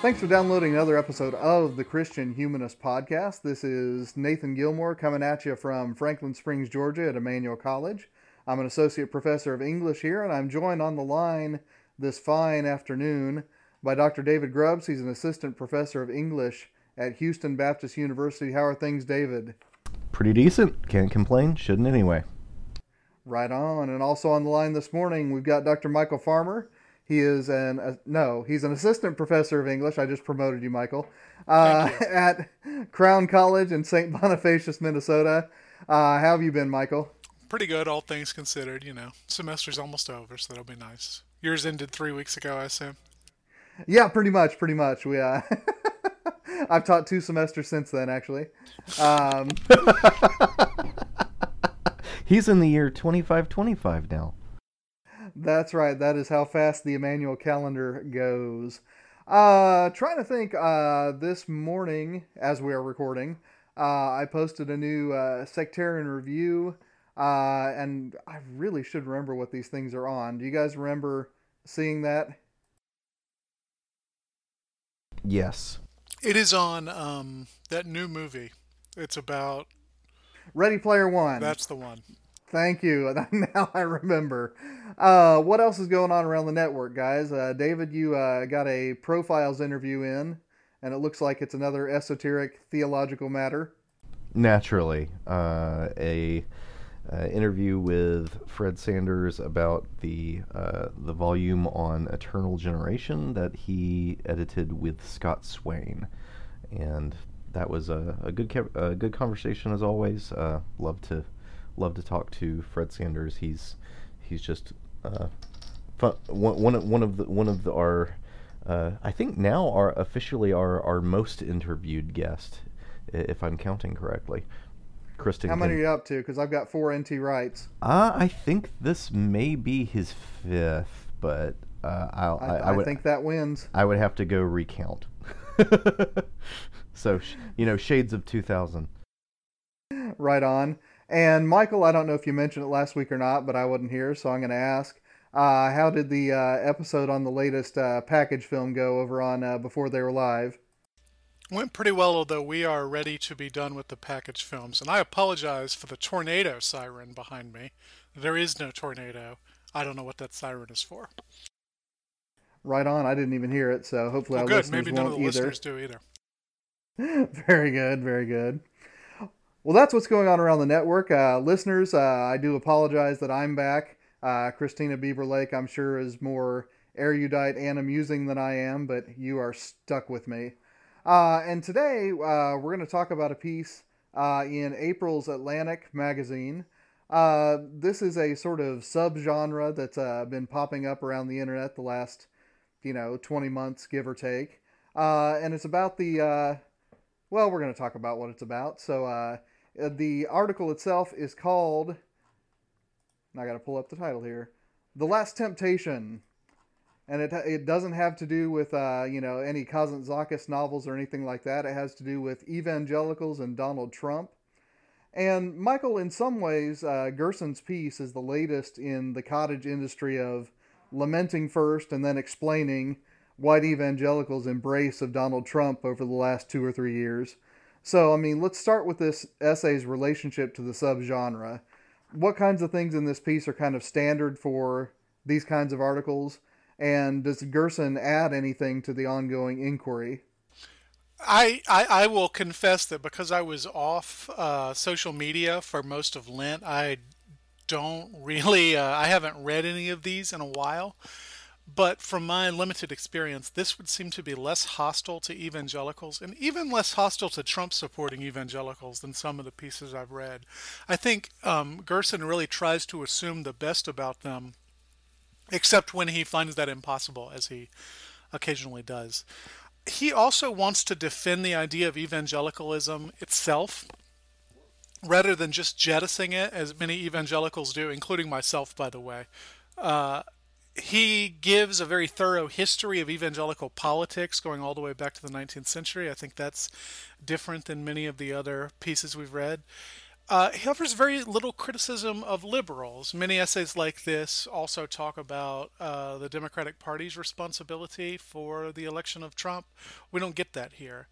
Thanks for downloading another episode of the Christian Humanist Podcast. This is Nathan Gilmour coming at you from Franklin Springs, Georgia at Emmanuel College. I'm an associate professor of English here, and I'm joined on the line this fine afternoon by Dr. David Grubbs. He's an assistant professor of English at Houston Baptist University. How are things, David? Pretty decent. Can't complain. Shouldn't anyway. Right on. And also on the line this morning, we've got Dr. Michial Farmer. He is an uh, no, he's an assistant professor of English. I just promoted you, Michael, uh, at Crown College in St. Bonifacius, Minnesota. Uh, how have you been, Michael? Pretty good, all things considered. You know, semester's almost over, so that'll be nice. Yours ended three weeks ago, I assume. Yeah, pretty much, pretty much. We uh, I've taught two semesters since then, actually. Um, He's in the year 2525 now. That's right. That is how fast the Emmanuel calendar goes. Uh, trying to think. Uh, this morning, as we are recording, uh, I posted a new uh, sectarian review, uh, and I really should remember what these things are on. Do you guys remember seeing that? Yes. It is on um, that new movie. It's about Ready Player One. that's the one. Thank you. Now I remember. Uh, what else is going on around the network, guys? Uh, David, you uh, got a profiles interview in, and it looks like it's another esoteric theological matter. Naturally, uh, a uh, interview with Fred Sanders about the uh, the volume on eternal generation that he edited with Scott Swain, and that was a, a good a good conversation as always. Love to love to talk to Fred Sanders. He's he's just uh, fun, one one of one of the one of the our uh, I think now our officially our our most interviewed guest, if I'm counting correctly. Kristen. How many are you up to? Because I've got four N.T. Wrights. uh, I think this may be his fifth, but uh, I'll, I, I, I, would think that wins. I would have to go recount. so you know, shades of two thousand. Right on. And Michael, I don't know if you mentioned it last week or not, but I wasn't here, so I'm going to ask. Uh, how did the uh, episode on the latest uh, package film go over on uh, Before They Were Live? Went pretty well, although we are ready to be done with the package films. And I apologize for the tornado siren behind me. There is no tornado. I don't know what that siren is for. Right on. I didn't even hear it, so hopefully Well, our good. listeners Maybe none of won't the either. listeners do either. very good, very good. Well, that's what's going on around the network. Uh, listeners, uh, I do apologize that I'm back. Uh, Christina Beaver Lake, I'm sure, is more erudite and amusing than I am, but you are stuck with me. Uh, and today, uh, we're going to talk about a piece uh, in April's Atlantic magazine. This is a sort of subgenre that's been popping up around the internet the last, you know, 20 months, give or take. And it's about the well, we're going to talk about what it's about. So, uh, uh, the article itself is called. I got to pull up the title here. The Last Temptation. And it, it doesn't have to do with, uh, you know, any Kazantzakis novels or anything like that. It has to do with evangelicals and Donald Trump. And Michael, in some ways, uh, Gerson's piece is the latest in the cottage industry of lamenting first and then explaining white evangelicals' embrace of Donald Trump over the last two or three years. So, I mean, let's start with this essay's relationship to the subgenre. What kinds of things in this piece are kind of standard for these kinds of articles? And does Gerson add anything to the ongoing inquiry? I, I, I will confess that because I was off uh, social media for most of Lent, I don't really, uh, I haven't read any of these in a while. But from my limited experience, this would seem to be less hostile to evangelicals and even less hostile to Trump supporting evangelicals than some of the pieces I've read. I think um, Gerson really tries to assume the best about them, except when he finds that impossible, as he occasionally does. He also wants to defend the idea of evangelicalism itself rather than just jettisoning it, as many evangelicals do, including myself, by the way. Uh, he gives a very thorough history of evangelical politics going all the way back to the 19th century. I think that's different than many of the other pieces we've read. Uh, he offers very little criticism of liberals. Many essays like this also talk about uh, the Democratic Party's responsibility for the election of Trump. We don't get that here.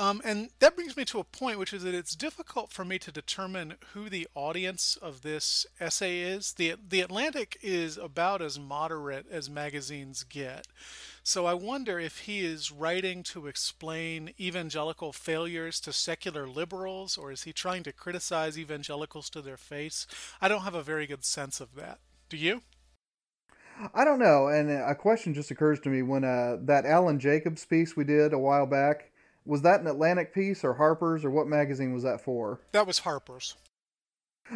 Um, and that brings me to a point, which is that it's difficult for me to determine who the audience of this essay is. The, the Atlantic is about as moderate as magazines get. So I wonder if he is writing to explain evangelical failures to secular liberals, or is he trying to criticize evangelicals to their face? I don't have a very good sense of that. Do you? I don't know. And a question just occurs to me when uh, that Alan Jacobs piece we did a while back was that an Atlantic piece or Harper's or what magazine was that for? That was Harper's.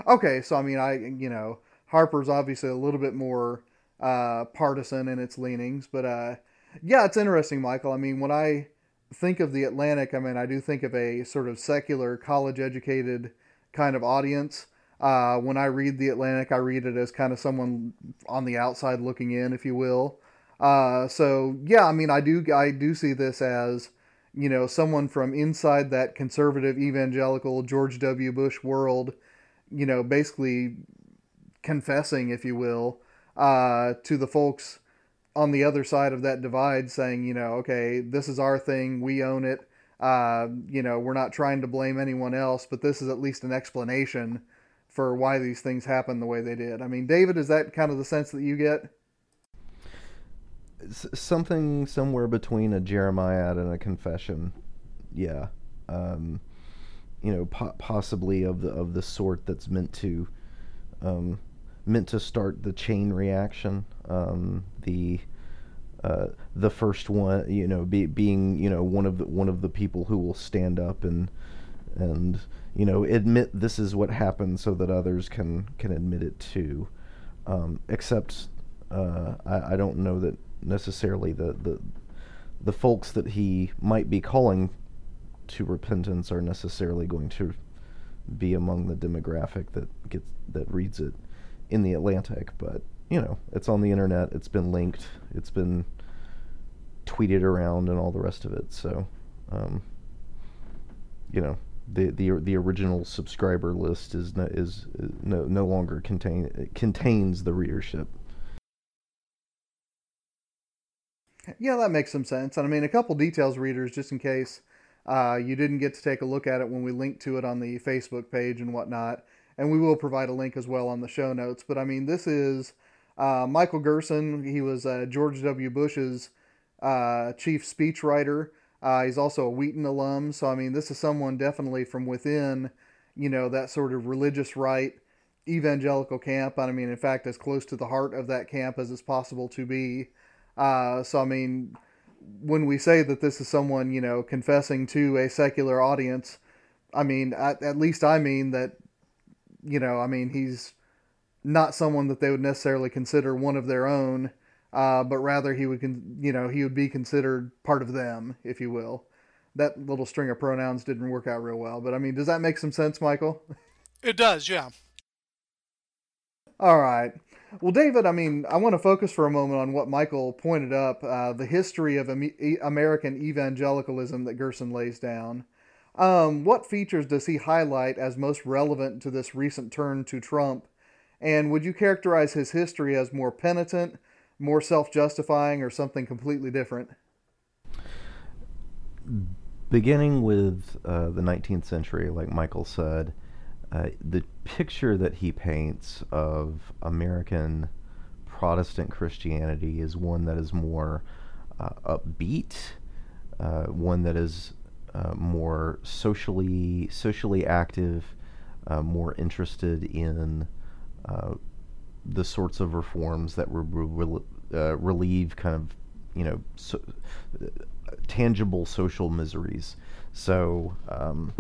Okay, so I mean, I you know Harper's obviously a little bit more uh, partisan in its leanings, but uh, yeah, it's interesting, Michael. I mean, when I think of the Atlantic, I mean, I do think of a sort of secular, college-educated kind of audience. Uh, when I read the Atlantic, I read it as kind of someone on the outside looking in, if you will. Uh, so yeah, I mean, I do I do see this as you know, someone from inside that conservative evangelical George W. Bush world, you know, basically confessing, if you will, uh, to the folks on the other side of that divide, saying, you know, okay, this is our thing, we own it. Uh, you know, we're not trying to blame anyone else, but this is at least an explanation for why these things happen the way they did. I mean, David, is that kind of the sense that you get? Something somewhere between a Jeremiad and a confession. Yeah. Um, you know, po- possibly of the of the sort that's meant to um, meant to start the chain reaction. Um, the uh, the first one, you know, be, being you know one of the one of the people who will stand up and and you know admit this is what happened so that others can can admit it too. Um, except uh, I, I don't know that necessarily the, the the folks that he might be calling to repentance are necessarily going to be among the demographic that gets that reads it in the Atlantic, but you know, it's on the internet, it's been linked, it's been tweeted around and all the rest of it. So, um, you know, the the the original subscriber list is no, is, no no longer contain contains the readership. Yeah, that makes some sense. And I mean, a couple details, readers, just in case uh, you didn't get to take a look at it when we linked to it on the Facebook page and whatnot. And we will provide a link as well on the show notes. But I mean, this is uh, Michael Gerson. He was uh, George W. Bush's uh, chief speechwriter. Uh, he's also a Wheaton alum. So, I mean, this is someone definitely from within, you know, that sort of religious right evangelical camp. I mean, in fact, as close to the heart of that camp as is possible to be. Uh, so, I mean, when we say that this is someone, you know, confessing to a secular audience, I mean, at, at least I mean that, you know, I mean, he's not someone that they would necessarily consider one of their own, uh, but rather he would, con- you know, he would be considered part of them, if you will. That little string of pronouns didn't work out real well, but I mean, does that make some sense, Michael? It does, yeah. All right. Well, David, I mean, I want to focus for a moment on what Michael pointed up uh, the history of American evangelicalism that Gerson lays down. Um, what features does he highlight as most relevant to this recent turn to Trump? And would you characterize his history as more penitent, more self justifying, or something completely different? Beginning with uh, the 19th century, like Michael said, uh, the picture that he paints of American Protestant Christianity is one that is more uh, upbeat, uh, one that is uh, more socially socially active, uh, more interested in the sorts of reforms that would re- relieve kind of you know so, tangible social miseries. So um,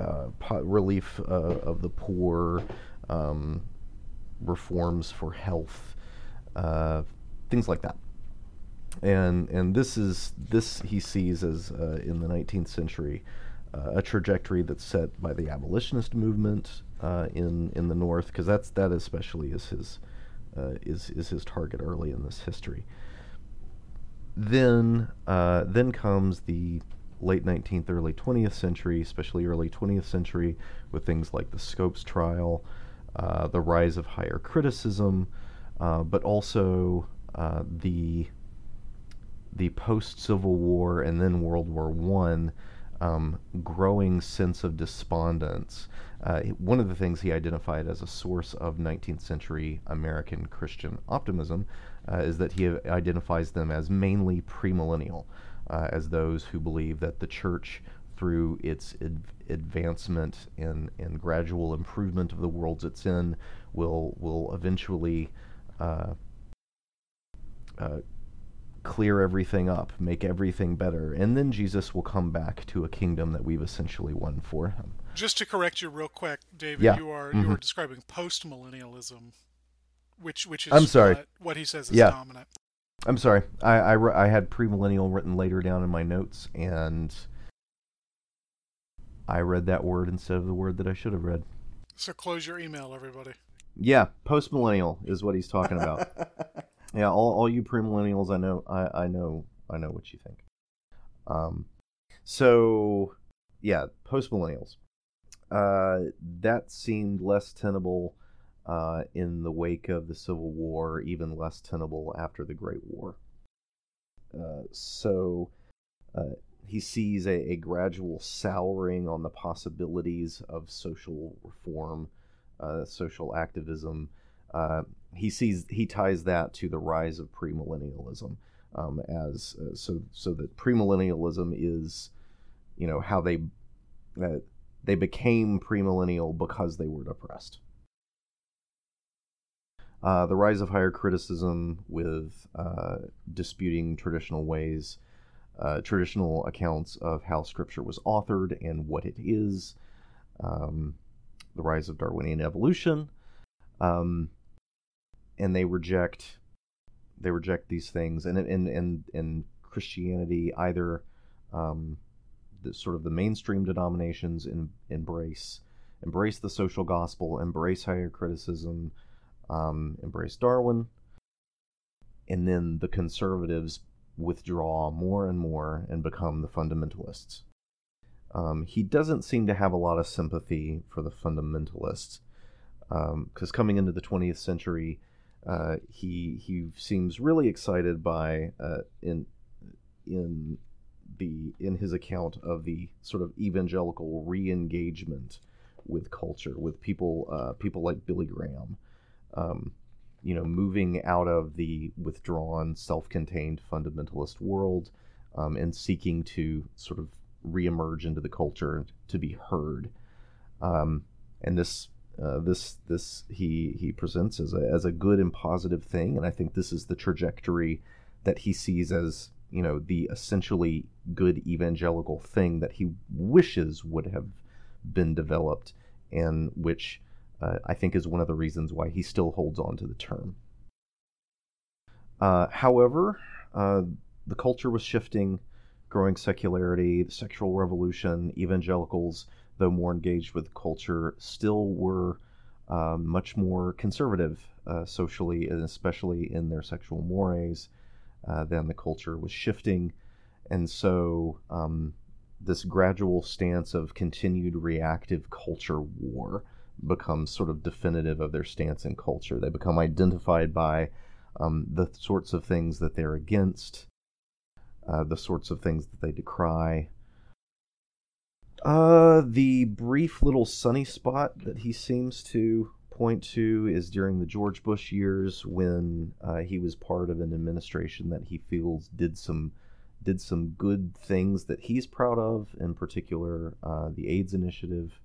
uh, po- relief uh, of the poor, um, reforms for health, uh, things like that. And and this is this he sees as uh, in the 19th century uh, a trajectory that's set by the abolitionist movement uh, in in the North because that's that especially is his is is his target early in this history. Then then comes the late 19th, early 20th century, especially early 20th century, with things like the Scopes trial, uh, the rise of higher criticism, uh, but also uh, the the post Civil War and then World War One um, growing sense of despondence. Uh, one of the things he identified as a source of 19th century American Christian optimism uh, is that he identifies them as mainly premillennial, uh, as those who believe that the church, through its ad- advancement and, and gradual improvement of the worlds it's in, will will eventually uh, uh, clear everything up, make everything better, and then Jesus will come back to a kingdom that we've essentially won for him. Just to correct you real quick, David, Yeah. you are you are describing postmillennialism, which which is I'm sorry. What, what he says is Yeah. dominant. I'm sorry, I I, I had premillennial written later down in my notes, and I read that word instead of the word that I should have read. So close your email, everybody. Yeah, postmillennial is what he's talking about. yeah, all, all you premillennials, I know, I, I know, I know what you think. Um, so yeah, postmillennials. Uh, that seemed less tenable uh, in the wake of the Civil War, even less tenable after the Great War. Uh, so uh, he sees a, a gradual souring on the possibilities of social reform, uh, social activism. Uh, he sees he ties that to the rise of premillennialism um, as so so that premillennialism is you know how they uh, they became premillennial because they were depressed. Uh, the rise of higher criticism with uh, disputing traditional ways, uh, traditional accounts of how Scripture was authored and what it is, um, the rise of Darwinian evolution, um, and they reject they reject these things, and and and and Christianity either um, the sort of the mainstream denominations in, embrace embrace the social gospel, embrace higher criticism, um, embrace Darwin, and then the conservatives withdraw more and more and become the fundamentalists. Um, he doesn't seem to have a lot of sympathy for the fundamentalists because coming into the 20th century, uh, he he seems really excited by uh, in in the in his account of the sort of evangelical re-engagement with culture with people uh, people like Billy Graham um, you know moving out of the withdrawn self-contained fundamentalist world um, and seeking to sort of reemerge into the culture to be heard. Um, and this uh, this this he he presents as a as a good and positive thing and I think this is the trajectory that he sees as you know the essentially good evangelical thing that he wishes would have been developed and which uh, I think is one of the reasons why he still holds on to the term. Uh, however, uh, the culture was shifting, growing secularity, the sexual revolution, evangelicals, though more engaged with culture, still were uh, much more conservative uh, socially and especially in their sexual mores uh, than the culture was shifting. And so um, this gradual stance of continued reactive culture war becomes sort of definitive of their stance in culture. They become identified by um, the sorts of things that they're against, uh, the sorts of things that they decry. Uh, the brief little sunny spot that he seems to point to is during the George Bush years when uh, he was part of an administration that he feels did some did some good things that he's proud of, in particular uh, the AIDS initiative.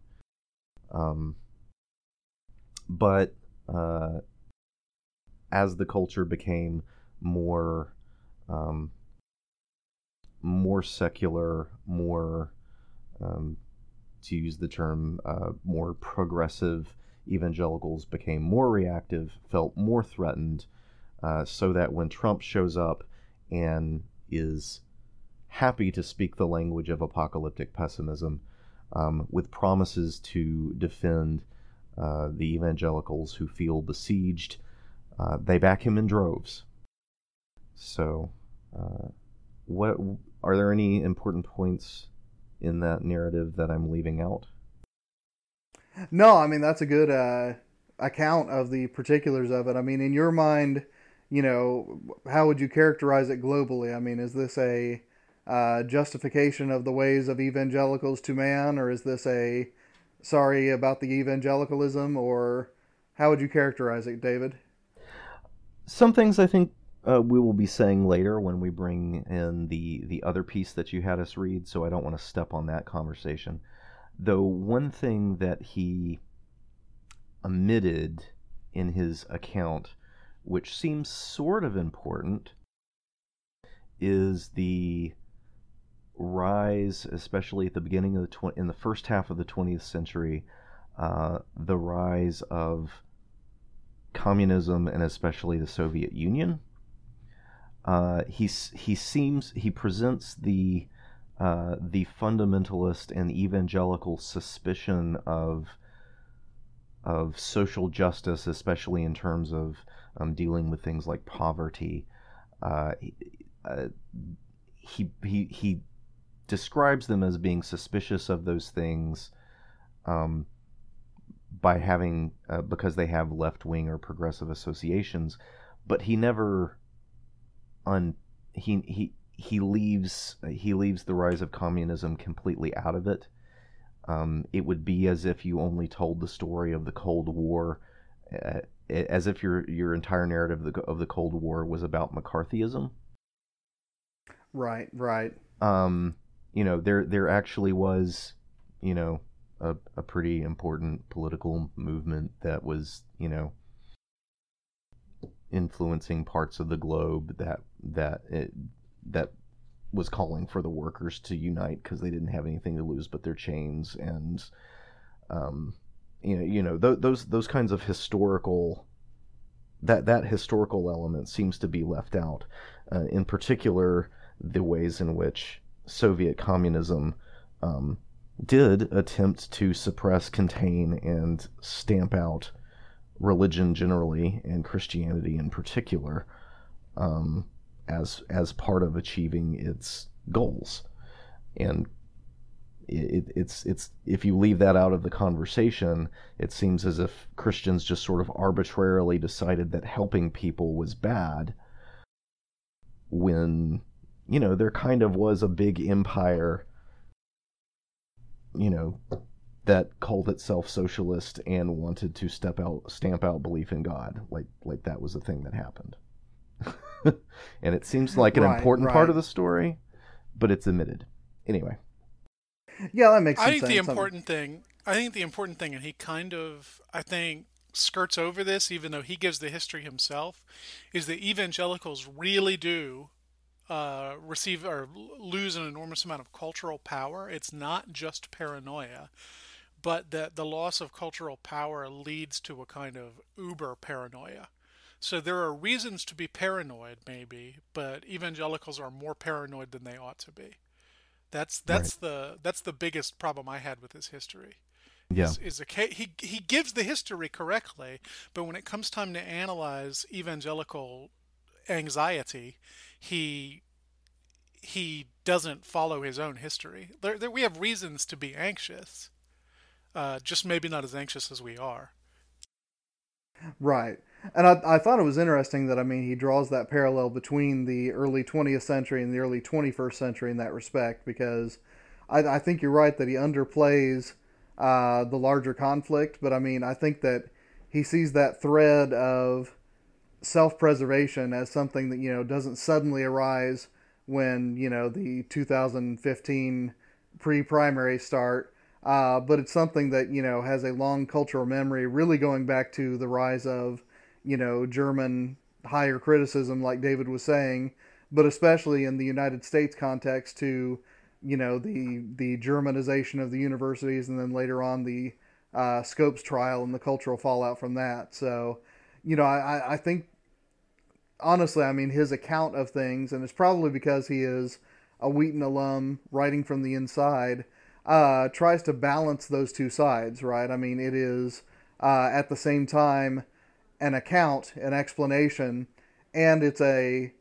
Um, but uh, as the culture became more um, more secular, more um, to use the term uh, more progressive evangelicals became more reactive, felt more threatened, uh, so that when Trump shows up and is happy to speak the language of apocalyptic pessimism um, with promises to defend uh, the evangelicals who feel besieged, uh, they back him in droves. So, uh, what are there any important points in that narrative that I'm leaving out? No, I mean that's a good uh, account of the particulars of it. I mean, in your mind, you know, how would you characterize it globally? I mean, is this a uh, justification of the ways of evangelicals to man, or is this a sorry about the evangelicalism, or how would you characterize it, David? Some things I think uh, we will be saying later when we bring in the the other piece that you had us read. So I don't want to step on that conversation. Though one thing that he omitted in his account, which seems sort of important, is the rise, especially at the beginning of the tw- in the first half of the 20th century, uh, the rise of communism and especially the Soviet Union. Uh, he he seems he presents the uh, the fundamentalist and evangelical suspicion of of social justice, especially in terms of um, dealing with things like poverty. Uh, uh, he he he describes them as being suspicious of those things um, by having uh, because they have left wing or progressive associations, but he never un he he he leaves he leaves the rise of communism completely out of it. Um, it would be as if you only told the story of the Cold War, uh, as if your your entire narrative of the, of the Cold War was about McCarthyism. Right, right. Um, you know, there there actually was, you know, a, a pretty important political movement that was, you know, influencing parts of the globe that that it, that was calling for the workers to unite because they didn't have anything to lose but their chains and um, you know you know th- those those kinds of historical that that historical element seems to be left out uh, in particular the ways in which Soviet communism um, did attempt to suppress contain and stamp out religion generally and Christianity in particular um, as as part of achieving its goals. And it, it's it's if you leave that out of the conversation it seems as if Christians just sort of arbitrarily decided that helping people was bad when you know there kind of was a big empire you know that called itself socialist and wanted to step out stamp out belief in God like like that was a thing that happened and it seems like an Right, important right. part of the story but it's omitted anyway Yeah, that makes I some think the sense. important thing, I think the important thing, and he kind of, I think, skirts over this, even though he gives the history himself, is that evangelicals really do uh, receive or lose an enormous amount of cultural power. It's not just paranoia, but that the loss of cultural power leads to a kind of uber paranoia. So there are reasons to be paranoid, maybe, but evangelicals are more paranoid than they ought to be. That's that's the that's the biggest problem I had with his history. yeah Is, is a he he gives the history correctly, but when it comes time to analyze evangelical anxiety, he he doesn't follow his own history. There, there, we have reasons to be anxious, uh, just maybe not as anxious as we are. Right. And I, I thought it was interesting that, I mean, he draws that parallel between the early 20th century and the early 21st century in that respect, because I, I think you're right that he underplays uh, the larger conflict, but I mean, I think that he sees that thread of self preservation as something that, you know, doesn't suddenly arise when, you know, the 2015 pre primary start. Uh, but it's something that you know has a long cultural memory, really going back to the rise of you know German higher criticism, like David was saying, but especially in the United States context to, you know, the the Germanization of the universities, and then later on the uh, Scopes trial and the cultural fallout from that. So, you know, I, I think honestly, I mean, his account of things, and it's probably because he is a Wheaton alum writing from the inside, uh, tries to balance those two sides, right? I mean, it is uh, at the same time an account, an explanation, and it's a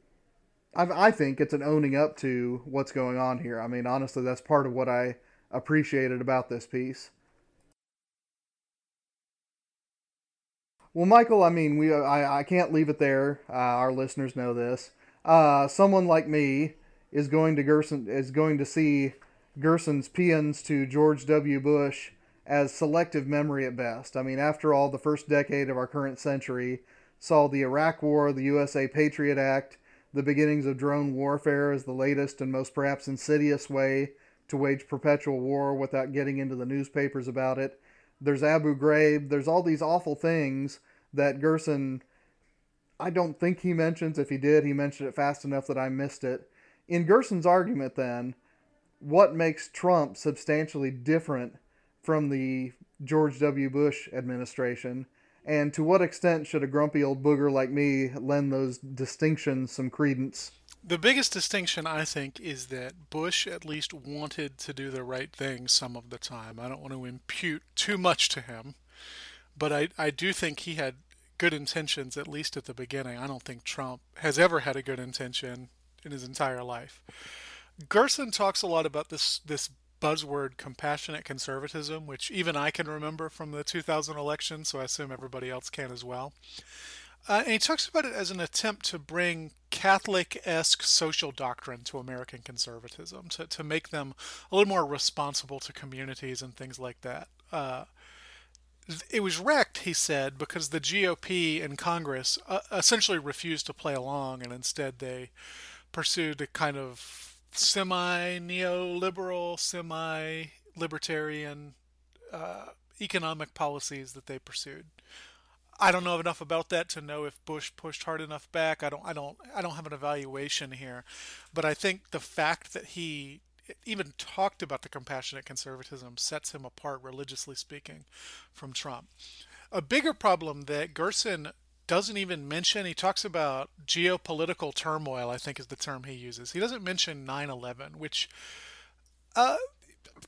I, I think it's an owning up to what's going on here. I mean, honestly, that's part of what I appreciated about this piece. Well, Michael, I mean, we I, I can't leave it there. Uh, our listeners know this. Uh, someone like me is going to Gerson is going to see Gerson's paeans to George W. Bush as selective memory at best. I mean, after all, the first decade of our current century saw the Iraq War, the USA Patriot Act, the beginnings of drone warfare as the latest and most perhaps insidious way to wage perpetual war without getting into the newspapers about it. There's Abu Ghraib. There's all these awful things that Gerson, I don't think he mentions. If he did, he mentioned it fast enough that I missed it. In Gerson's argument, then, what makes Trump substantially different from the George W. Bush administration? And to what extent should a grumpy old booger like me lend those distinctions some credence? The biggest distinction, I think, is that Bush at least wanted to do the right thing some of the time. I don't want to impute too much to him, but I, I do think he had good intentions, at least at the beginning. I don't think Trump has ever had a good intention in his entire life. Gerson talks a lot about this this buzzword compassionate conservatism, which even I can remember from the 2000 election, so I assume everybody else can as well. Uh, and he talks about it as an attempt to bring Catholic esque social doctrine to American conservatism, to, to make them a little more responsible to communities and things like that. Uh, it was wrecked, he said, because the GOP in Congress uh, essentially refused to play along, and instead they pursued a kind of semi neoliberal, semi libertarian uh, economic policies that they pursued. I don't know enough about that to know if Bush pushed hard enough back. I don't I don't I don't have an evaluation here, but I think the fact that he even talked about the compassionate conservatism sets him apart religiously speaking from Trump. A bigger problem that Gerson doesn't even mention he talks about geopolitical turmoil i think is the term he uses he doesn't mention 9-11 which uh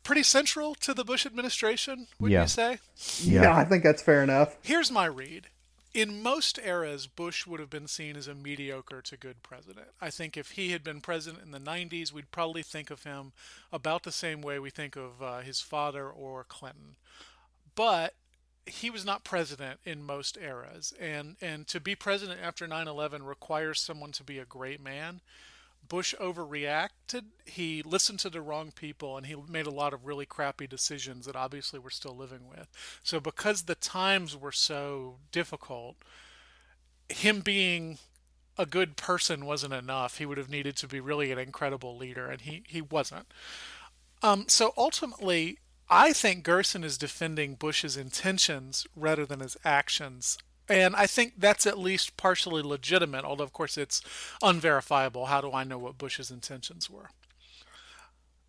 pretty central to the bush administration would Yeah. you say Yeah. Yeah, I think that's fair enough. here's my read in most eras bush would have been seen as a mediocre to good president i think if he had been president in the 90s we'd probably think of him about the same way we think of uh, his father or clinton but he was not president in most eras and and to be president after 9/11 requires someone to be a great man Bush overreacted he listened to the wrong people and he made a lot of really crappy decisions that obviously we're still living with so because the times were so difficult him being a good person wasn't enough he would have needed to be really an incredible leader and he he wasn't um, so ultimately, I think Gerson is defending Bush's intentions rather than his actions. And I think that's at least partially legitimate, although, of course, it's unverifiable. How do I know what Bush's intentions were?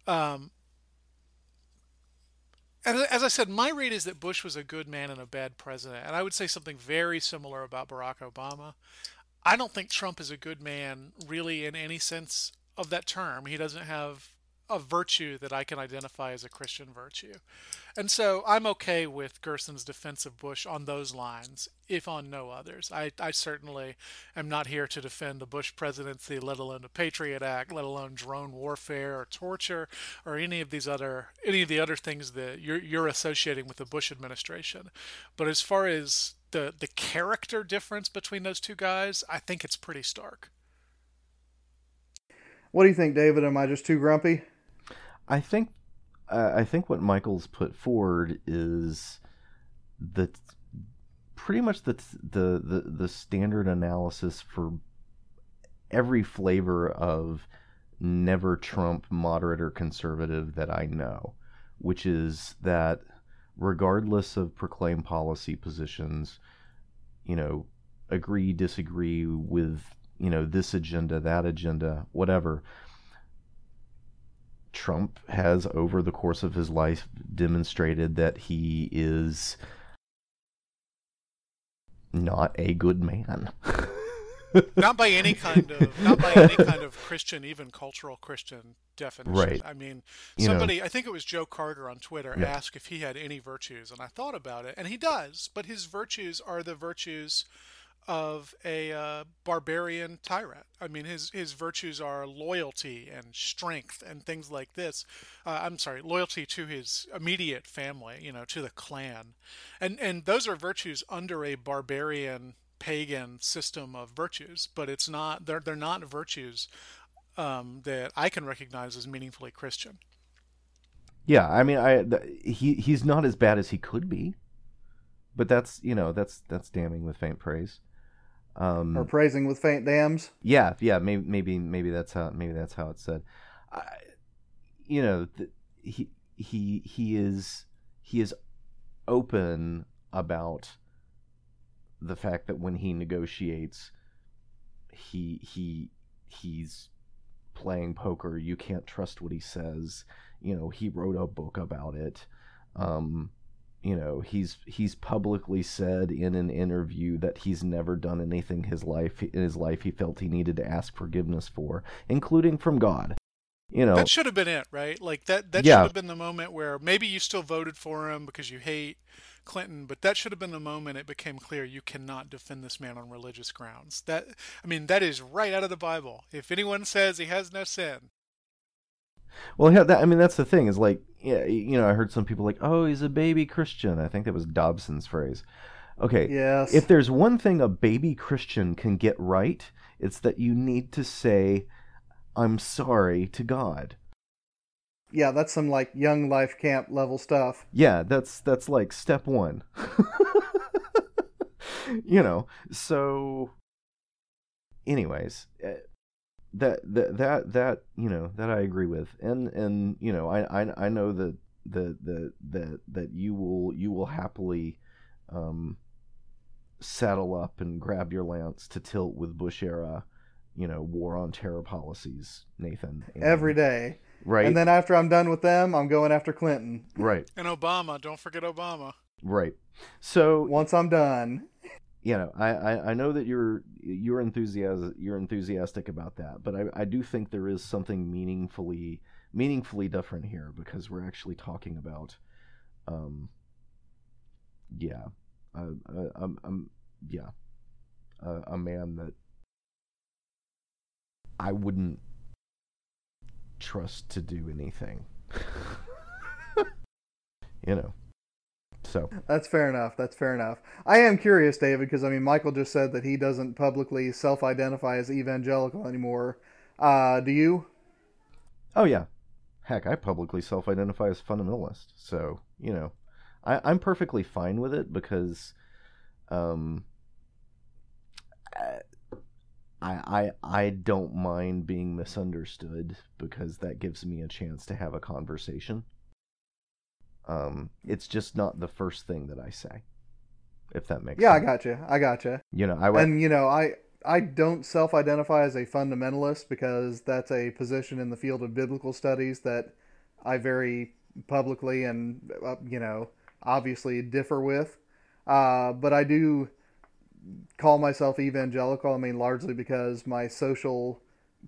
Um, and as I said, my read is that Bush was a good man and a bad president. And I would say something very similar about Barack Obama. I don't think Trump is a good man, really, in any sense of that term. He doesn't have a virtue that I can identify as a Christian virtue. And so I'm okay with Gerson's defense of Bush on those lines, if on no others. I, I certainly am not here to defend the Bush presidency, let alone the Patriot Act, let alone drone warfare or torture or any of these other any of the other things that you're you're associating with the Bush administration. But as far as the the character difference between those two guys, I think it's pretty stark. What do you think, David? Am I just too grumpy? I think I think what Michael's put forward is that pretty much the the the, the standard analysis for every flavor of never Trump moderate or conservative that I know, which is that regardless of proclaimed policy positions, you know, agree, disagree with you know this agenda, that agenda, whatever. Trump has, over the course of his life, demonstrated that he is not a good man. not by any kind of not by any kind of Christian, even cultural Christian definition. Right. I mean, You know. somebody I think it was Joe Carter on Twitter Yeah. asked if he had any virtues, and I thought about it, and he does, but his virtues are the virtues of a uh, barbarian tyrant. I mean, his his virtues are loyalty and strength and things like this. Uh, I'm sorry, loyalty to his immediate family, you know, to the clan, and and those are virtues under a barbarian pagan system of virtues. But it's not they're they're not virtues um, that I can recognize as meaningfully Christian. Yeah, I mean, I th- he he's not as bad as he could be, but that's you know that's that's damning with faint praise. Um, Or praising with faint dams. yeah, yeah, maybe maybe maybe that's how maybe that's how it's said. I, you know, he he he is he is open about the fact that when he negotiates, he he he's playing poker. You can't trust what he says. You know, he wrote a book about it. Um, you know, he's he's publicly said in an interview that he's never done anything his life in his life he felt he needed to ask forgiveness for, including from God. You know, That should have been it, right? Like that that Yeah. should have been the moment where maybe you still voted for him because you hate Clinton, but that should have been the moment it became clear you cannot defend this man on religious grounds. That I mean, that is right out of the Bible. If anyone says he has no sin, Well, yeah, that, I mean, that's the thing is like, yeah, you know, I heard some people like, oh, he's a baby Christian. I think that was Dobson's phrase. Okay, Yes. if there's one thing a baby Christian can get right, it's that you need to say, I'm sorry to God. yeah, that's some like young life camp level stuff. Yeah, that's that's like step one. you know, so anyways, eh, that that that that you know that I agree with, and and you know I I, I know that that that that that you will you will happily um saddle up and grab your lance to tilt with Bush era, you know, war on terror policies, Nathan. and- Every day. right? And then after I'm done with them, I'm going after Clinton. right, and Obama, don't forget Obama. right. So Once I'm done. You know, I, I, I know that you're you're enthusiastic you're enthusiastic about that, but I, I do think there is something meaningfully meaningfully different here because we're actually talking about, um, yeah, um, um, yeah, a man that I wouldn't trust to do anything, you know, so. That's fair enough. That's fair enough. I am curious, David, because I mean, Michael just said that he doesn't publicly self-identify as evangelical anymore. Uh, do you? Oh yeah, heck, I publicly self-identify as fundamentalist, so you know, I, I'm perfectly fine with it because, um, I I I don't mind being misunderstood because that gives me a chance to have a conversation. Um, it's just not the first thing that I say, if that makes Yeah, I sense. got you. I got you. You know, I And you know, I I don't self-identify as a fundamentalist because that's a position in the field of biblical studies that I very publicly and uh, you know obviously differ with. Uh, but I do call myself evangelical. I mean, largely because my social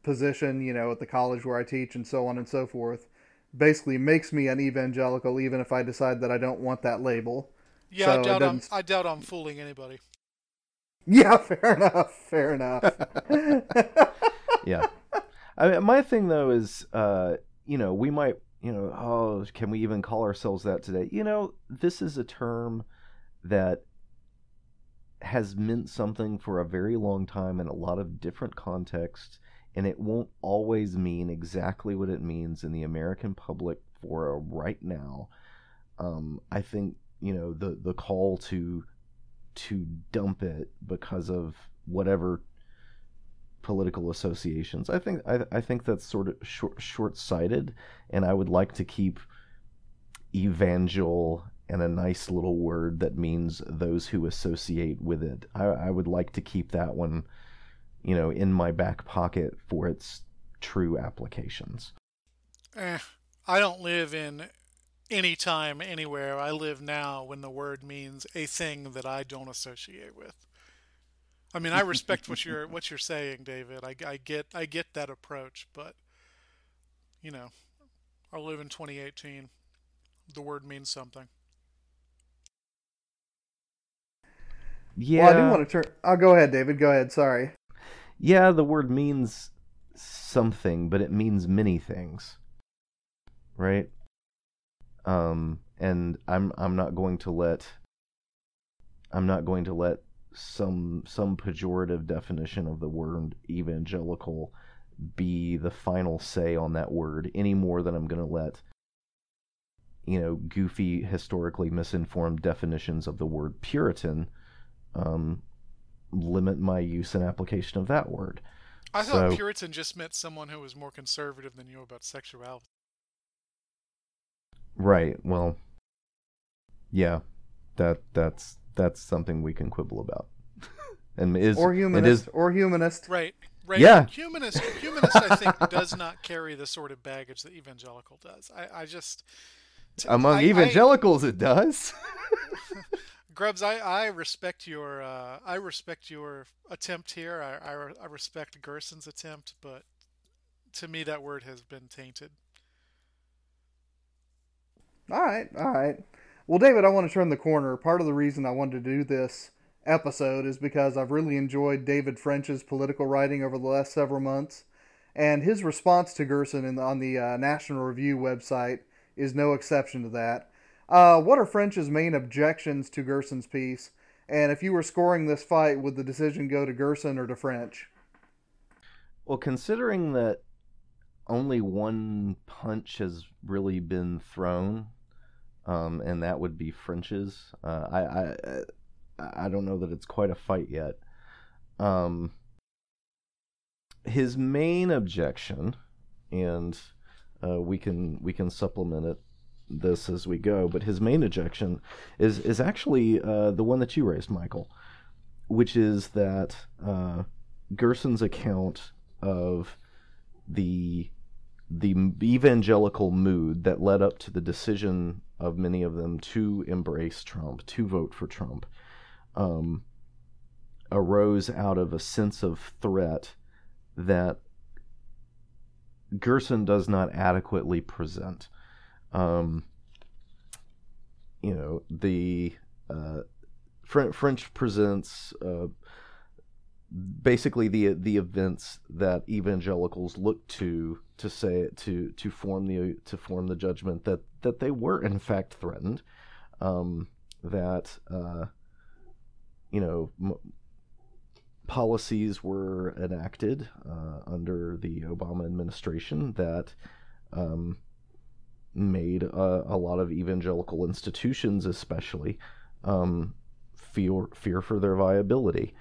position, you know, at the college where I teach and so on and so forth, basically makes me an evangelical, even if I decide that I don't want that label. Yeah, So I doubt I'm I doubt I'm fooling anybody. Yeah, fair enough. Fair enough. yeah. I mean, my thing though is, uh, you know, we might, you know, oh, can we even call ourselves that today? You know, this is a term that has meant something for a very long time in a lot of different contexts, and it won't always mean exactly what it means in the American public for right now. Um, I think you know the the call to to dump it because of whatever political associations. I think I, I think that's sort of short short sighted, and I would like to keep evangel and a nice little word that means those who associate with it. I, I would like to keep that one, you know, in my back pocket for its true applications. Eh, I don't live in any time, anywhere. I live now when the word means a thing that I don't associate with. I mean, I respect what you're what you're saying, David. I, I get I get that approach, but you know, I live in 2018. The word means something. Yeah. Well, I do want to turn. I'll go ahead, David. Go ahead. Sorry. Yeah, the word means something, but it means many things. Right? Um and I'm I'm not going to let I'm not going to let some some pejorative definition of the word evangelical be the final say on that word any more than I'm going to let you know goofy historically misinformed definitions of the word puritan um, limit my use and application of that word I thought So- Puritan just meant someone who was more conservative than you about sexuality. Right. Well, yeah, that that's that's something we can quibble about. and is Or humanist. is Or humanist. Right. Right. Yeah. Humanist humanist I think does not carry the sort of baggage that evangelical does. I, I just t- among I- I- evangelicals it does. Grubbs, I, I respect your uh, I respect your attempt here. I, I, I respect Gerson's attempt, but to me that word has been tainted. All right, all right. Well, David, I want to turn the corner. Part of the reason I wanted to do this episode is because I've really enjoyed David French's political writing over the last several months, and his response to Gerson the, on the uh, National Review website is no exception to that. Uh, what are French's main objections to Gerson's piece? And if you were scoring this fight, would the decision go to Gerson or to French? well, considering that only one punch has really been thrown, um, and that would be French's. Uh, I, I I don't know that it's quite a fight yet. Um, his main objection, and uh, we can we can supplement it this as we go, but his main objection is is actually uh, the one that you raised, Michial, which is that uh, Gerson's account of the the evangelical mood that led up to the decision of many of them to embrace Trump, to vote for Trump, um, arose out of a sense of threat that Gerson does not adequately present. Um, you know, the uh, French, presents uh, basically the the events that evangelicals look to to say to to form the to form the judgment that that they were in fact threatened, um, that uh, you know. M- policies were enacted uh, under the Obama administration that um, made a, lot of evangelical institutions, especially, um, fear fear for their viability.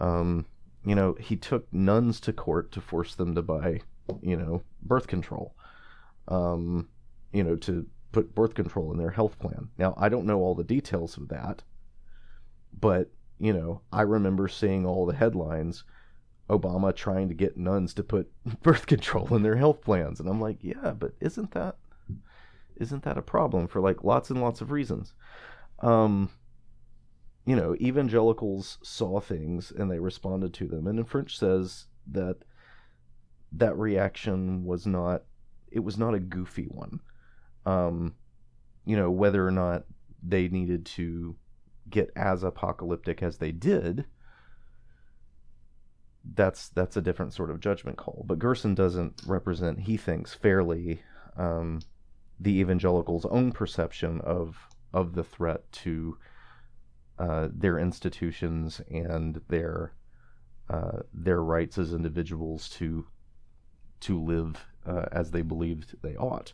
Um, you know, he took nuns to court to force them to buy, you know, birth control. Um, you know, to put birth control in their health plan. Now, I don't know all the details of that, but you know, I remember seeing all the headlines Obama trying to get nuns to put birth control in their health plans and I'm like, yeah, but isn't that isn't that a problem for like lots and lots of reasons? Um you know, evangelicals saw things and they responded to them. And French says that that reaction was not it was not a goofy one. Um you know, whether or not they needed to get as apocalyptic as they did, that's that's a different sort of judgment call. But Gerson doesn't represent, he thinks, fairly um, the evangelicals' own perception of of the threat to uh, their institutions and their uh, their rights as individuals to to live uh, as they believed they ought.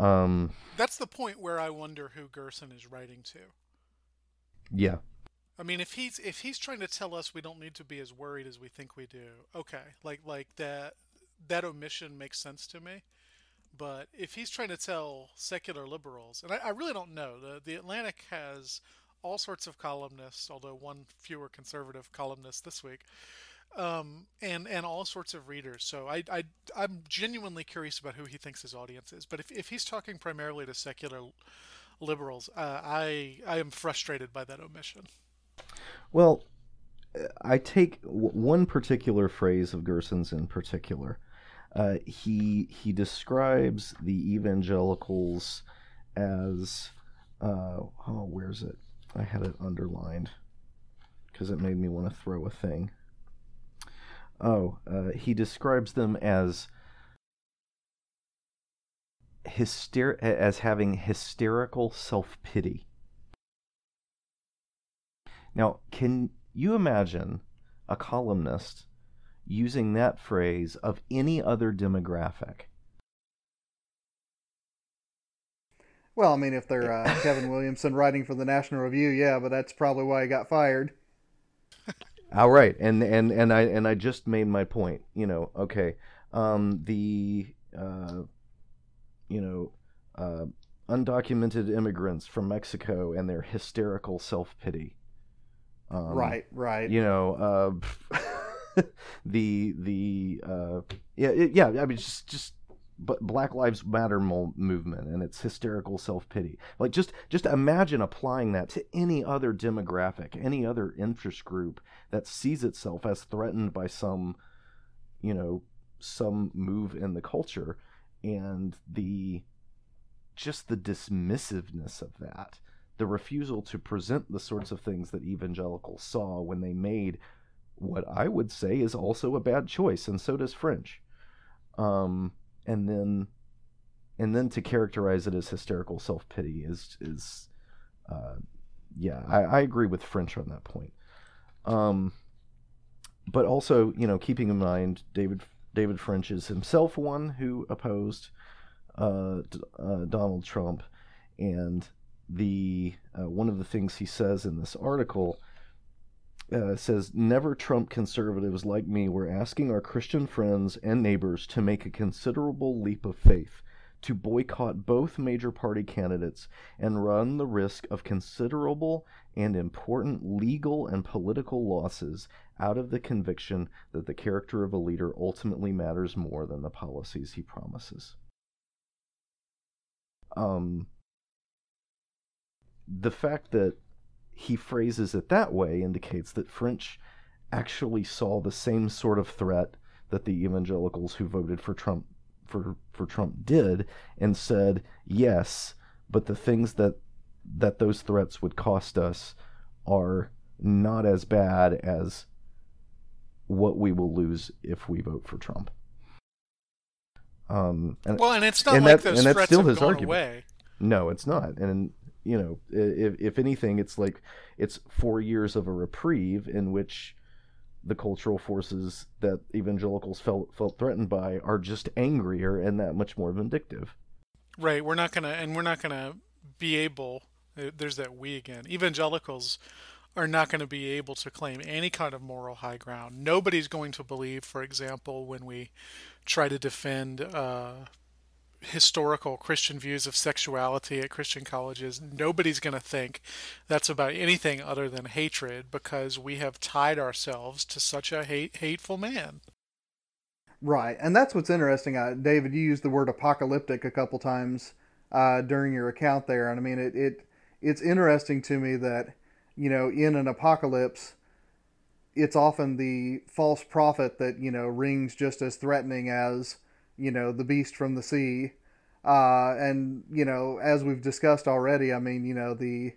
Um, That's the point where I wonder who Gerson is writing to. yeah, I mean, if he's if he's trying to tell us we don't need to be as worried as we think we do, okay, like like that that omission makes sense to me. But if he's trying to tell secular liberals, and I, I really don't know, the the Atlantic has all sorts of columnists, although one fewer conservative columnists this week, um, and and all sorts of readers. So I, I I'm genuinely curious about who he thinks his audience is. But if if he's talking primarily to secular liberals, uh, I I am frustrated by that omission. Well, I take one particular phrase of Gerson's in particular. Uh, he he describes the evangelicals as uh, oh where's it? I had it underlined because it made me want to throw a thing. Oh, uh, he describes them as hyster- as having hysterical self pity. Now, can you imagine a columnist using that phrase of any other demographic? Well, I mean, if they're uh, Kevin Williamson writing for the National Review, yeah, but that's probably why he got fired. All right, and and and I and I just made my point. You know, okay, um, the uh, you know uh, undocumented immigrants from Mexico and their hysterical self pity. Um, right, right. You know, uh, the the uh, yeah yeah. I mean, just just but Black Lives Matter mo- movement and its hysterical self pity. Like just just imagine applying that to any other demographic, any other interest group that sees itself as threatened by some, you know, some move in the culture, and the just the dismissiveness of that, the refusal to present the sorts of things that evangelicals saw when they made what I would say is also a bad choice, and so does French. Um, and then, and then to characterize it as hysterical self pity is is, uh, yeah, I, I agree with French on that point. Um, but also, you know, keeping in mind David David French is himself one who opposed uh, uh, Donald Trump, and the uh, one of the things he says in this article uh, says never Trump conservatives like me were asking our Christian friends and neighbors to make a considerable leap of faith to boycott both major party candidates and run the risk of considerable and important legal and political losses out of the conviction that the character of a leader ultimately matters more than the policies he promises. Um, the fact that he phrases it that way indicates that French actually saw the same sort of threat that the evangelicals who voted for Trump for for Trump did and said yes but the things that that those threats would cost us are not as bad as what we will lose if we vote for Trump. Um, and, Well, and it's not and like that- those and that's threats still have his gone argument. away. no, it's not. And you know, if if anything, it's like it's four years of a reprieve in which the cultural forces that evangelicals felt felt threatened by are just angrier and that much more vindictive. Right. We're not gonna, and we're not gonna be able. uh, There's that we again. Evangelicals are not going to be able to claim any kind of moral high ground. Nobody's going to believe, for example, when we try to defend uh, historical Christian views of sexuality at Christian colleges, nobody's going to think that's about anything other than hatred because we have tied ourselves to such a hate, hateful man. Right, and that's what's interesting. Uh, David, you used the word apocalyptic a couple times uh, during your account there, and I mean it, it. It's interesting to me that you know in an apocalypse, it's often the false prophet that you know rings just as threatening as you know the beast from the sea, uh, and you know as we've discussed already. I mean you know the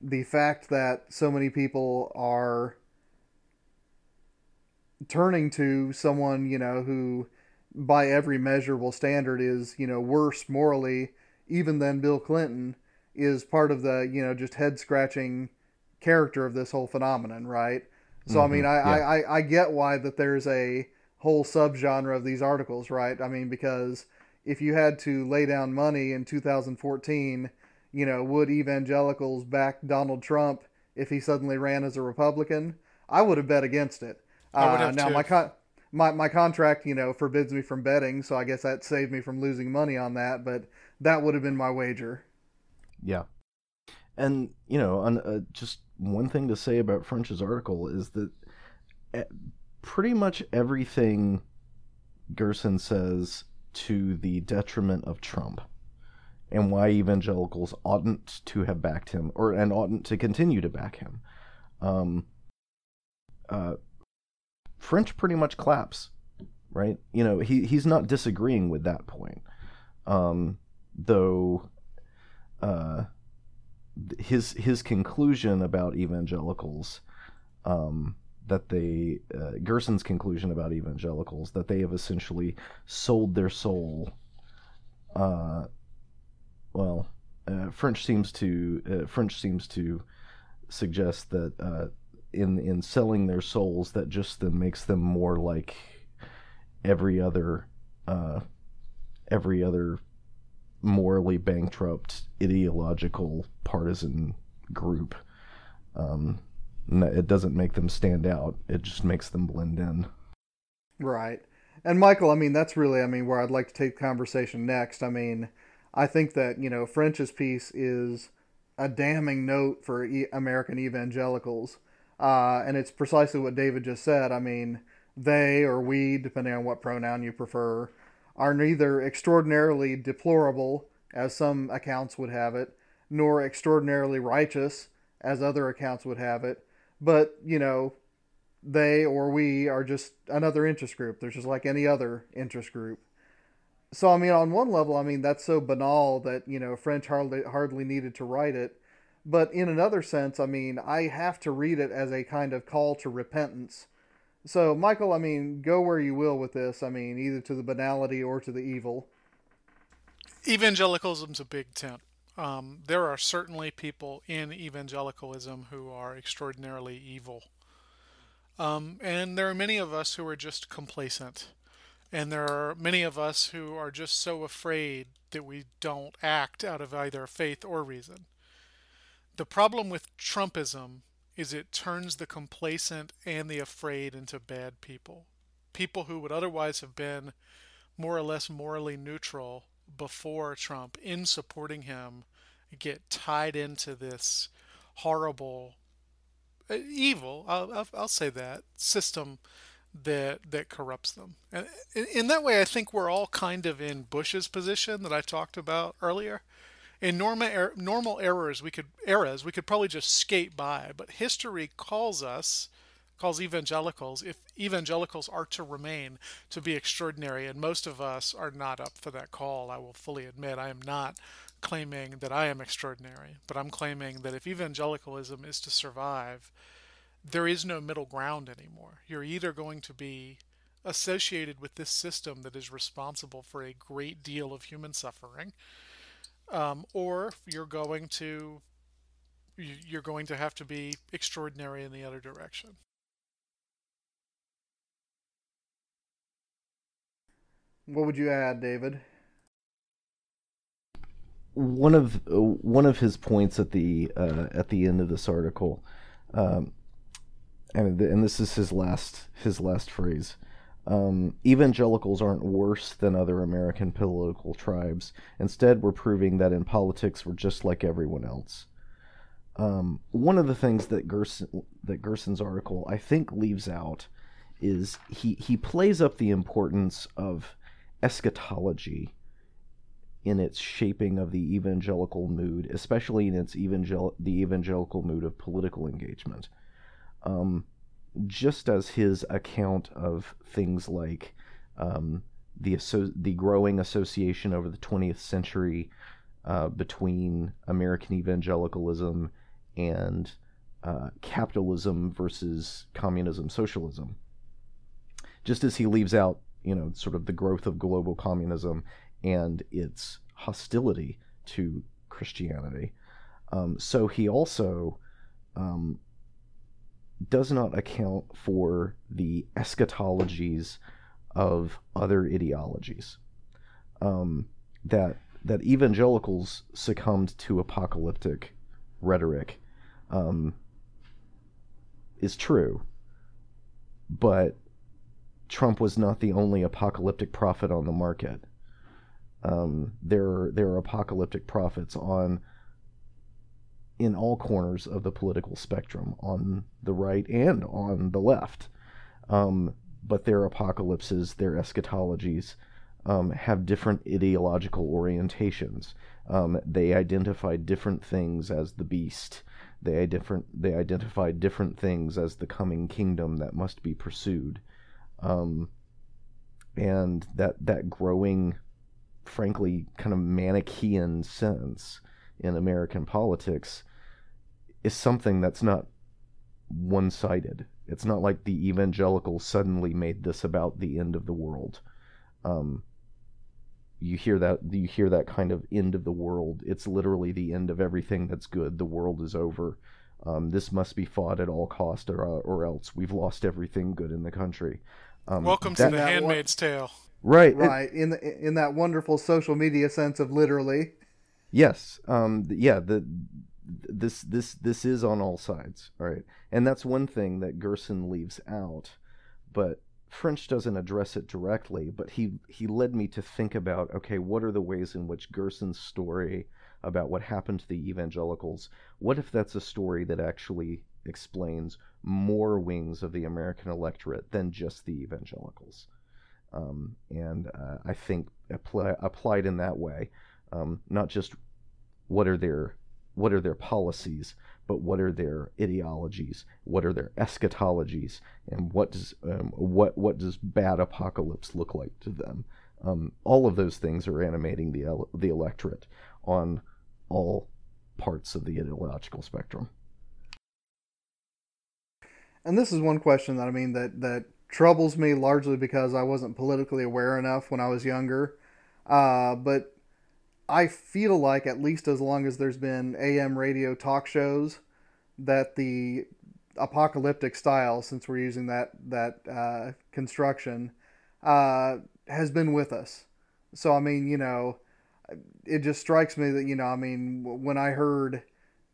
the fact that so many people are turning to someone you know who by every measurable standard is you know worse morally even than bill clinton is part of the you know just head scratching character of this whole phenomenon right so i mean I, yeah. I, I i get why that there's a whole subgenre of these articles right i mean because if you had to lay down money in 2014 you know would evangelicals back donald trump if he suddenly ran as a republican i would have bet against it I would uh, now too. my con- my my contract, you know, forbids me from betting, so I guess that saved me from losing money on that. But that would have been my wager. Yeah. And, you know, on, uh, just one thing to say about French's article is that eh, pretty much everything Gerson says to the detriment of Trump and why evangelicals oughtn't to have backed him or and oughtn't to continue to back him. Um, uh, French pretty much claps, right? You know, he he's not disagreeing with that point. Um, though uh, his his conclusion about evangelicals um, that they uh, Gerson's conclusion about evangelicals that they have essentially sold their soul. Uh, well, uh, French seems to uh, French seems to suggest that uh, in in selling their souls that just then makes them more like every other uh, every other morally bankrupt ideological partisan group. Um, it doesn't make them stand out. It just makes them blend in. Right. And Michial, I mean, that's really, I mean, where I'd like to take the conversation next. I mean, I think that, you know, French's piece is a damning note for e- American evangelicals. Uh, and it's precisely what David just said. I mean, they or we, depending on what pronoun you prefer, are neither extraordinarily deplorable, as some accounts would have it, nor extraordinarily righteous, as other accounts would have it. But, you know, they or we are just another interest group. They're just like any other interest group. So I mean, on one level, I mean that's so banal that you know French hardly hardly needed to write it. But in another sense, I mean, I have to read it as a kind of call to repentance. So Michial, I mean, go where you will with this. I mean, either to the banality or to the evil. Evangelicalism's a big tent. Um, there are certainly people in evangelicalism who are extraordinarily evil. Um, and there are many of us who are just complacent. And there are many of us who are just so afraid that we don't act out of either faith or reason. The problem with Trumpism is it turns the complacent and the afraid into bad people. People who would otherwise have been more or less morally neutral before Trump in supporting him get tied into this horrible uh, evil I'll, I'll, say that system that that corrupts them. And in, that way i think we're all kind of in bush's position that i talked about earlier. In normal er, normal errors we could eras we could probably just skate by but history calls us calls evangelicals if evangelicals are to remain to be extraordinary and most of us are not up for that call i will fully admit i am not claiming that i am extraordinary but i'm claiming that if evangelicalism is to survive there is no middle ground anymore. You're either going to be associated with this system that is responsible for a great deal of human suffering um, or you're going to you're going to have to be extraordinary in the other direction What would you add, David? One of one of his points at the uh, at the end of this article, um, and and this is his last his last phrase. Um, evangelicals aren't worse than other American political tribes. Instead, we're proving that in politics we're just like everyone else. Um, one of the things that Gerson that Gerson's article I think leaves out is he he plays up the importance of eschatology in its shaping of the evangelical mood, especially in its evangel- the evangelical mood of political engagement. Um, just as his account of things like um, the asso- the growing association over the 20th century uh, between American evangelicalism and uh, capitalism versus communism, socialism. Just as he leaves out, you know, sort of the growth of global communism and its hostility to Christianity, um, so he also um, does not account for the eschatologies of other ideologies. Um, that that evangelicals succumbed to apocalyptic rhetoric um, is true, but Trump was not the only apocalyptic prophet on the market. Um, there, there are apocalyptic prophets on in all corners of the political spectrum, on the right and on the left. Um, but their apocalypses, their eschatologies, um, have different ideological orientations. Um, they identify different things as the beast. They, different, they identify different things as the coming kingdom that must be pursued. Um, and that, that growing, frankly, kind of Manichaean sense in American politics is something that's not one sided. It's not like the evangelicals suddenly made this about the end of the world. Um, you hear that you hear that kind of end of the world. It's literally the end of everything that's good. The world is over. Um, this must be fought at all cost, or uh, or else we've lost everything good in the country. Um, Welcome that- to the that one- Handmaid's Tale. right. it- Right in the, in that wonderful social media sense of literally. Yes. Um. Yeah. The this this this is on all sides. All right. And that's one thing that Gerson leaves out, but French doesn't address it directly. But he he led me to think about okay, what are the ways in which Gerson's story about what happened to the evangelicals? What if that's a story that actually explains more wings of the American electorate than just the evangelicals? Um, and uh, I think apply, applied in that way, um, not just what are their what are their policies, but what are their ideologies, what are their eschatologies, and what does um, what what does bad apocalypse look like to them? Um, all of those things are animating the the electorate on all parts of the ideological spectrum. And this is one question that I mean that that troubles me largely because I wasn't politically aware enough when I was younger. Uh, but I feel like at least as long as there's been AM radio talk shows, that the apocalyptic style, since we're using that that uh, construction, uh, has been with us. So I mean, you know, it just strikes me that you know, I mean, when I heard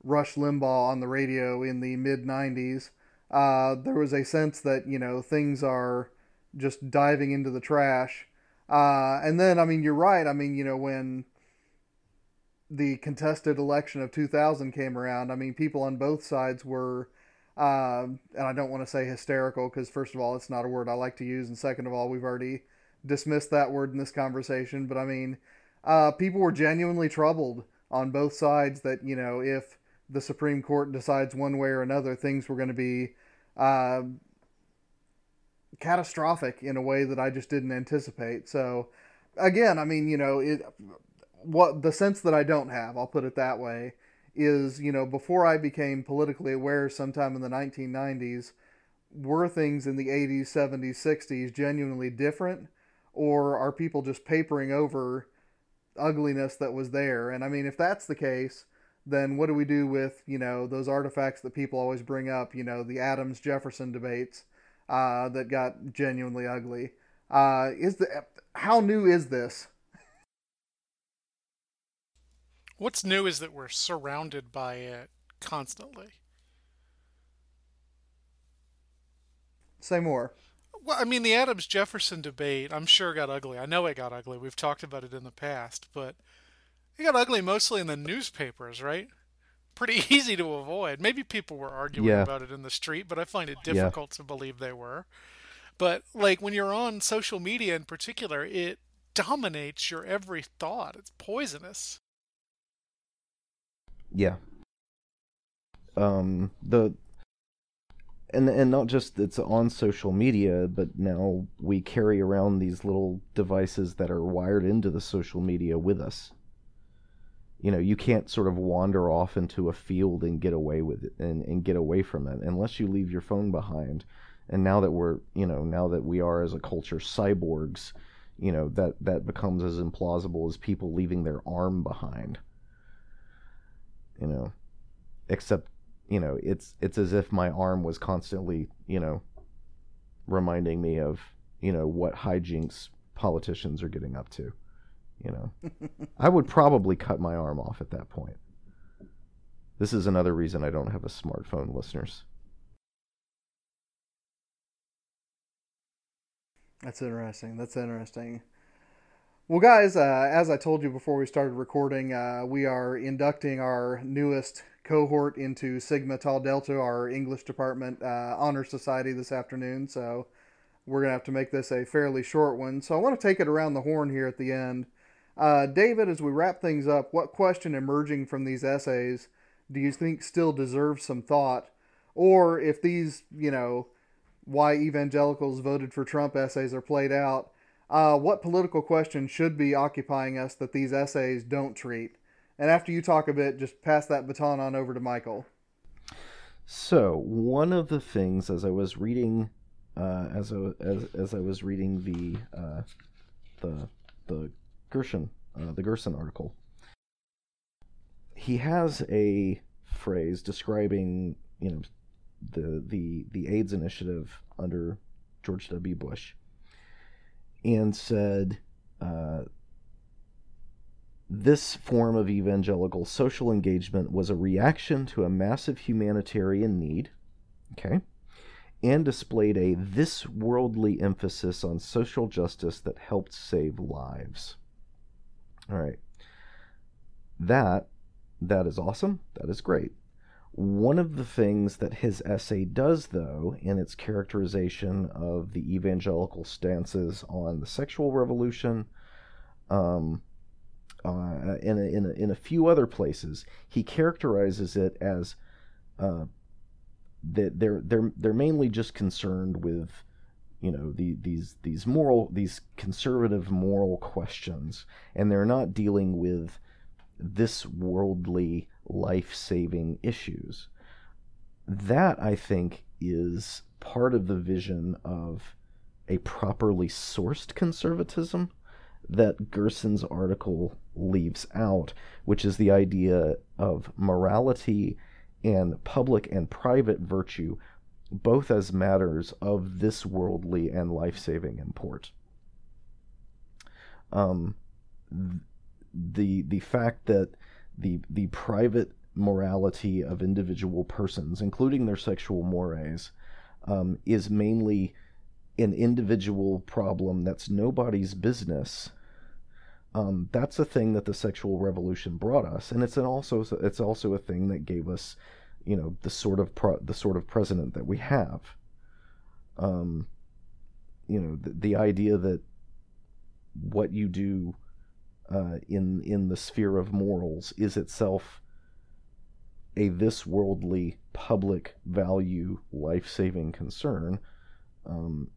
Rush Limbaugh on the radio in the mid '90s, uh, there was a sense that you know things are just diving into the trash. Uh, and then, I mean, you're right. I mean, you know, when the contested election of 2000 came around, I mean, people on both sides were, uh, and I don't want to say hysterical because, first of all, it's not a word I like to use, and second of all, we've already dismissed that word in this conversation. But I mean, uh, people were genuinely troubled on both sides that you know if the Supreme Court decides one way or another, things were going to be uh, catastrophic in a way that I just didn't anticipate. So, again, I mean, you know, it what the sense that I don't have, I'll put it that way, is you know before I became politically aware, sometime in the 1990s, were things in the 80s, 70s, 60s genuinely different, or are people just papering over ugliness that was there? And I mean, if that's the case then what do we do with you know those artifacts that people always bring up? You know the Adams Jefferson debates uh, that got genuinely ugly. Uh, is the how new is this? What's new is that we're surrounded by it constantly. Say more. Well, I mean, the Adams Jefferson debate, I'm sure got ugly. I know it got ugly. We've talked about it in the past, but it got ugly mostly in the newspapers, right? Pretty easy to avoid. Maybe people were arguing Yeah. about it in the street, but I find it Yeah. difficult to believe they were. But like when you're on social media in particular, it dominates your every thought. It's poisonous. Yeah. Um the and and not just it's on social media, but now we carry around these little devices that are wired into the social media with us. You know, you can't sort of wander off into a field and get away with it and, and get away from it unless you leave your phone behind. And now that we're, you know, now that we are as a culture cyborgs, you know, that that becomes as implausible as people leaving their arm behind you know except you know it's it's as if my arm was constantly you know reminding me of you know what hijinks politicians are getting up to you know i would probably cut my arm off at that point this is another reason i don't have a smartphone listeners That's interesting. That's interesting. Well, guys, uh, as I told you before we started recording, uh, we are inducting our newest cohort into Sigma Tau Delta, our English department uh, honor society this afternoon. So we're going to have to make this a fairly short one. So I want to take it around the horn here at the end. Uh, David, as we wrap things up, what question emerging from these essays do you think still deserves some thought? Or if these, you know, why evangelicals voted for Trump essays are played out, uh, what political question should be occupying us that these essays don't treat? And after you talk a bit, just pass that baton on over to Michial. So one of the things, as I was reading, uh, as, I, as as I was reading the uh, the the Gershon uh, the Gerson article, he has a phrase describing you know the the the AIDS initiative under George W. Bush, and said. Uh, this form of evangelical social engagement was a reaction to a massive humanitarian need, okay, and displayed a this worldly emphasis on social justice that helped save lives. All right. That that is awesome. That is great. One of the things that his essay does, though, in its characterization of the evangelical stances on the sexual revolution, um, uh, in, a, in, a, in a few other places, he characterizes it as uh, that they're they're they're mainly just concerned with you know the, these these moral these conservative moral questions, and they're not dealing with this worldly life saving issues. That I think is part of the vision of a properly sourced conservatism that Gerson's article leaves out, which is the idea of morality and public and private virtue, both as matters of this worldly and life saving import. Um, the the fact that the the private morality of individual persons, including their sexual mores, um, is mainly an individual problem that's nobody's business um, that's a thing that the sexual revolution brought us, and it's an also it's also a thing that gave us, you know, the sort of pro, the sort of president that we have. Um, you know, the, the idea that what you do uh, in in the sphere of morals is itself a this worldly public value life saving concern um,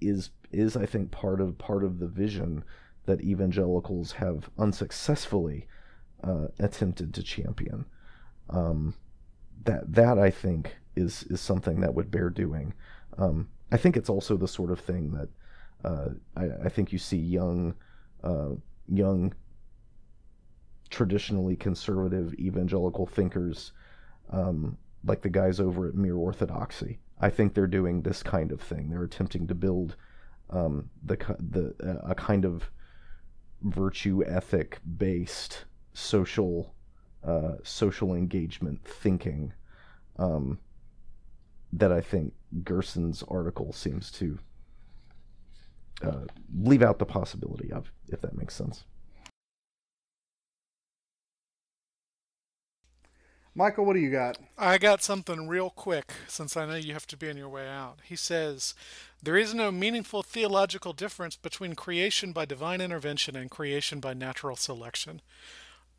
is is I think part of part of the vision that evangelicals have unsuccessfully uh, attempted to champion. Um, that that I think is is something that would bear doing. Um, I think it's also the sort of thing that uh, I, I, think you see young uh, young traditionally conservative evangelical thinkers um, like the guys over at Mere Orthodoxy. I think they're doing this kind of thing. They're attempting to build um, the the a kind of virtue ethic based social uh, social engagement thinking um, that I think Gerson's article seems to uh, leave out the possibility of, if that makes sense. Michial, what do you got? I got something real quick since I know you have to be on your way out. He says, There is no meaningful theological difference between creation by divine intervention and creation by natural selection.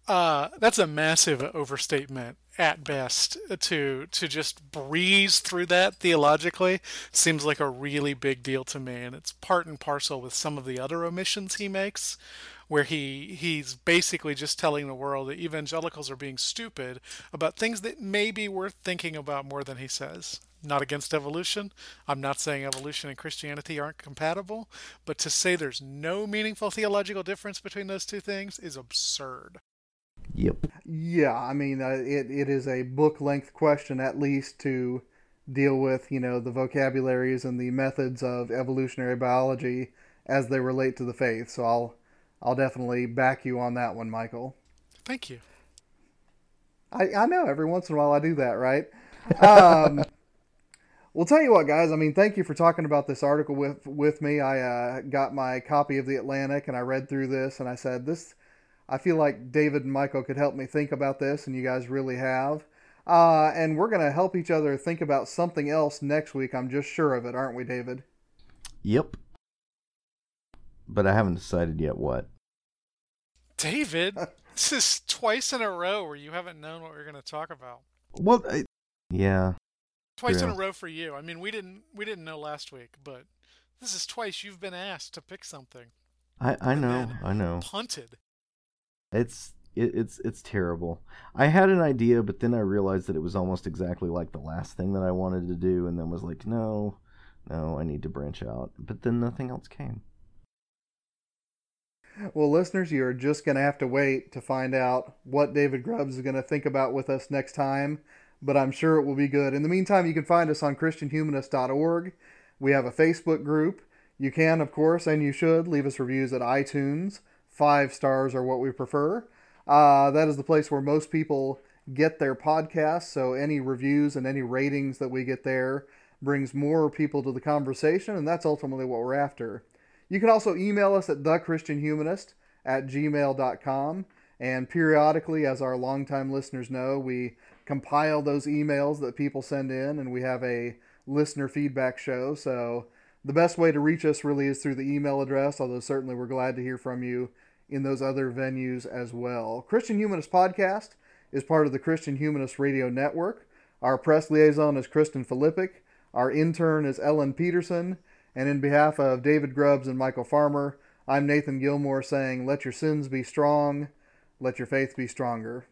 Uh, that's a massive overstatement at best to to just breeze through that theologically seems like a really big deal to me and it's part and parcel with some of the other omissions he makes where he he's basically just telling the world that evangelicals are being stupid about things that may be worth thinking about more than he says. Not against evolution. I'm not saying evolution and Christianity aren't compatible, but to say there's no meaningful theological difference between those two things is absurd. Yep. Yeah, I mean, uh, it it is a book length question at least to deal with, you know, the vocabularies and the methods of evolutionary biology as they relate to the faith. So I'll I'll definitely back you on that one, Michial. Thank you. I, I know every once in a while I do that, right? Um, Well, tell you what, guys. I mean, thank you for talking about this article with with me. I uh, got my copy of the Atlantic and I read through this, and I said this. I feel like David and Michial could help me think about this, and you guys really have. Uh, and we're gonna help each other think about something else next week. I'm just sure of it, aren't we, David? Yep. But I haven't decided yet what. David, this is twice in a row where you haven't known what we're going to talk about. Well, I, yeah. Twice in a row for you. I mean, we didn't we didn't know last week, but this is twice you've been asked to pick something. I, I know, I know. Punted. It's it, it's it's terrible. I had an idea, but then I realized that it was almost exactly like the last thing that I wanted to do, and then was like, no, no, I need to branch out. But then nothing else came. Well, listeners, you're just going to have to wait to find out what David Grubbs is going to think about with us next time, but I'm sure it will be good. In the meantime, you can find us on ChristianHumanist.org. We have a Facebook group. You can, of course, and you should leave us reviews at iTunes. Five stars are what we prefer. Uh, that is the place where most people get their podcasts, so any reviews and any ratings that we get there brings more people to the conversation, and that's ultimately what we're after. You can also email us at thechristianhumanist at gmail.com. And periodically, as our longtime listeners know, we compile those emails that people send in and we have a listener feedback show. So the best way to reach us really is through the email address, although certainly we're glad to hear from you in those other venues as well. Christian Humanist Podcast is part of the Christian Humanist Radio Network. Our press liaison is Kristen Filippic. Our intern is Ellen Peterson. And in behalf of David Grubbs and Michial Farmer, I'm Nathan Gilmour saying, Let your sins be strong, let your faith be stronger.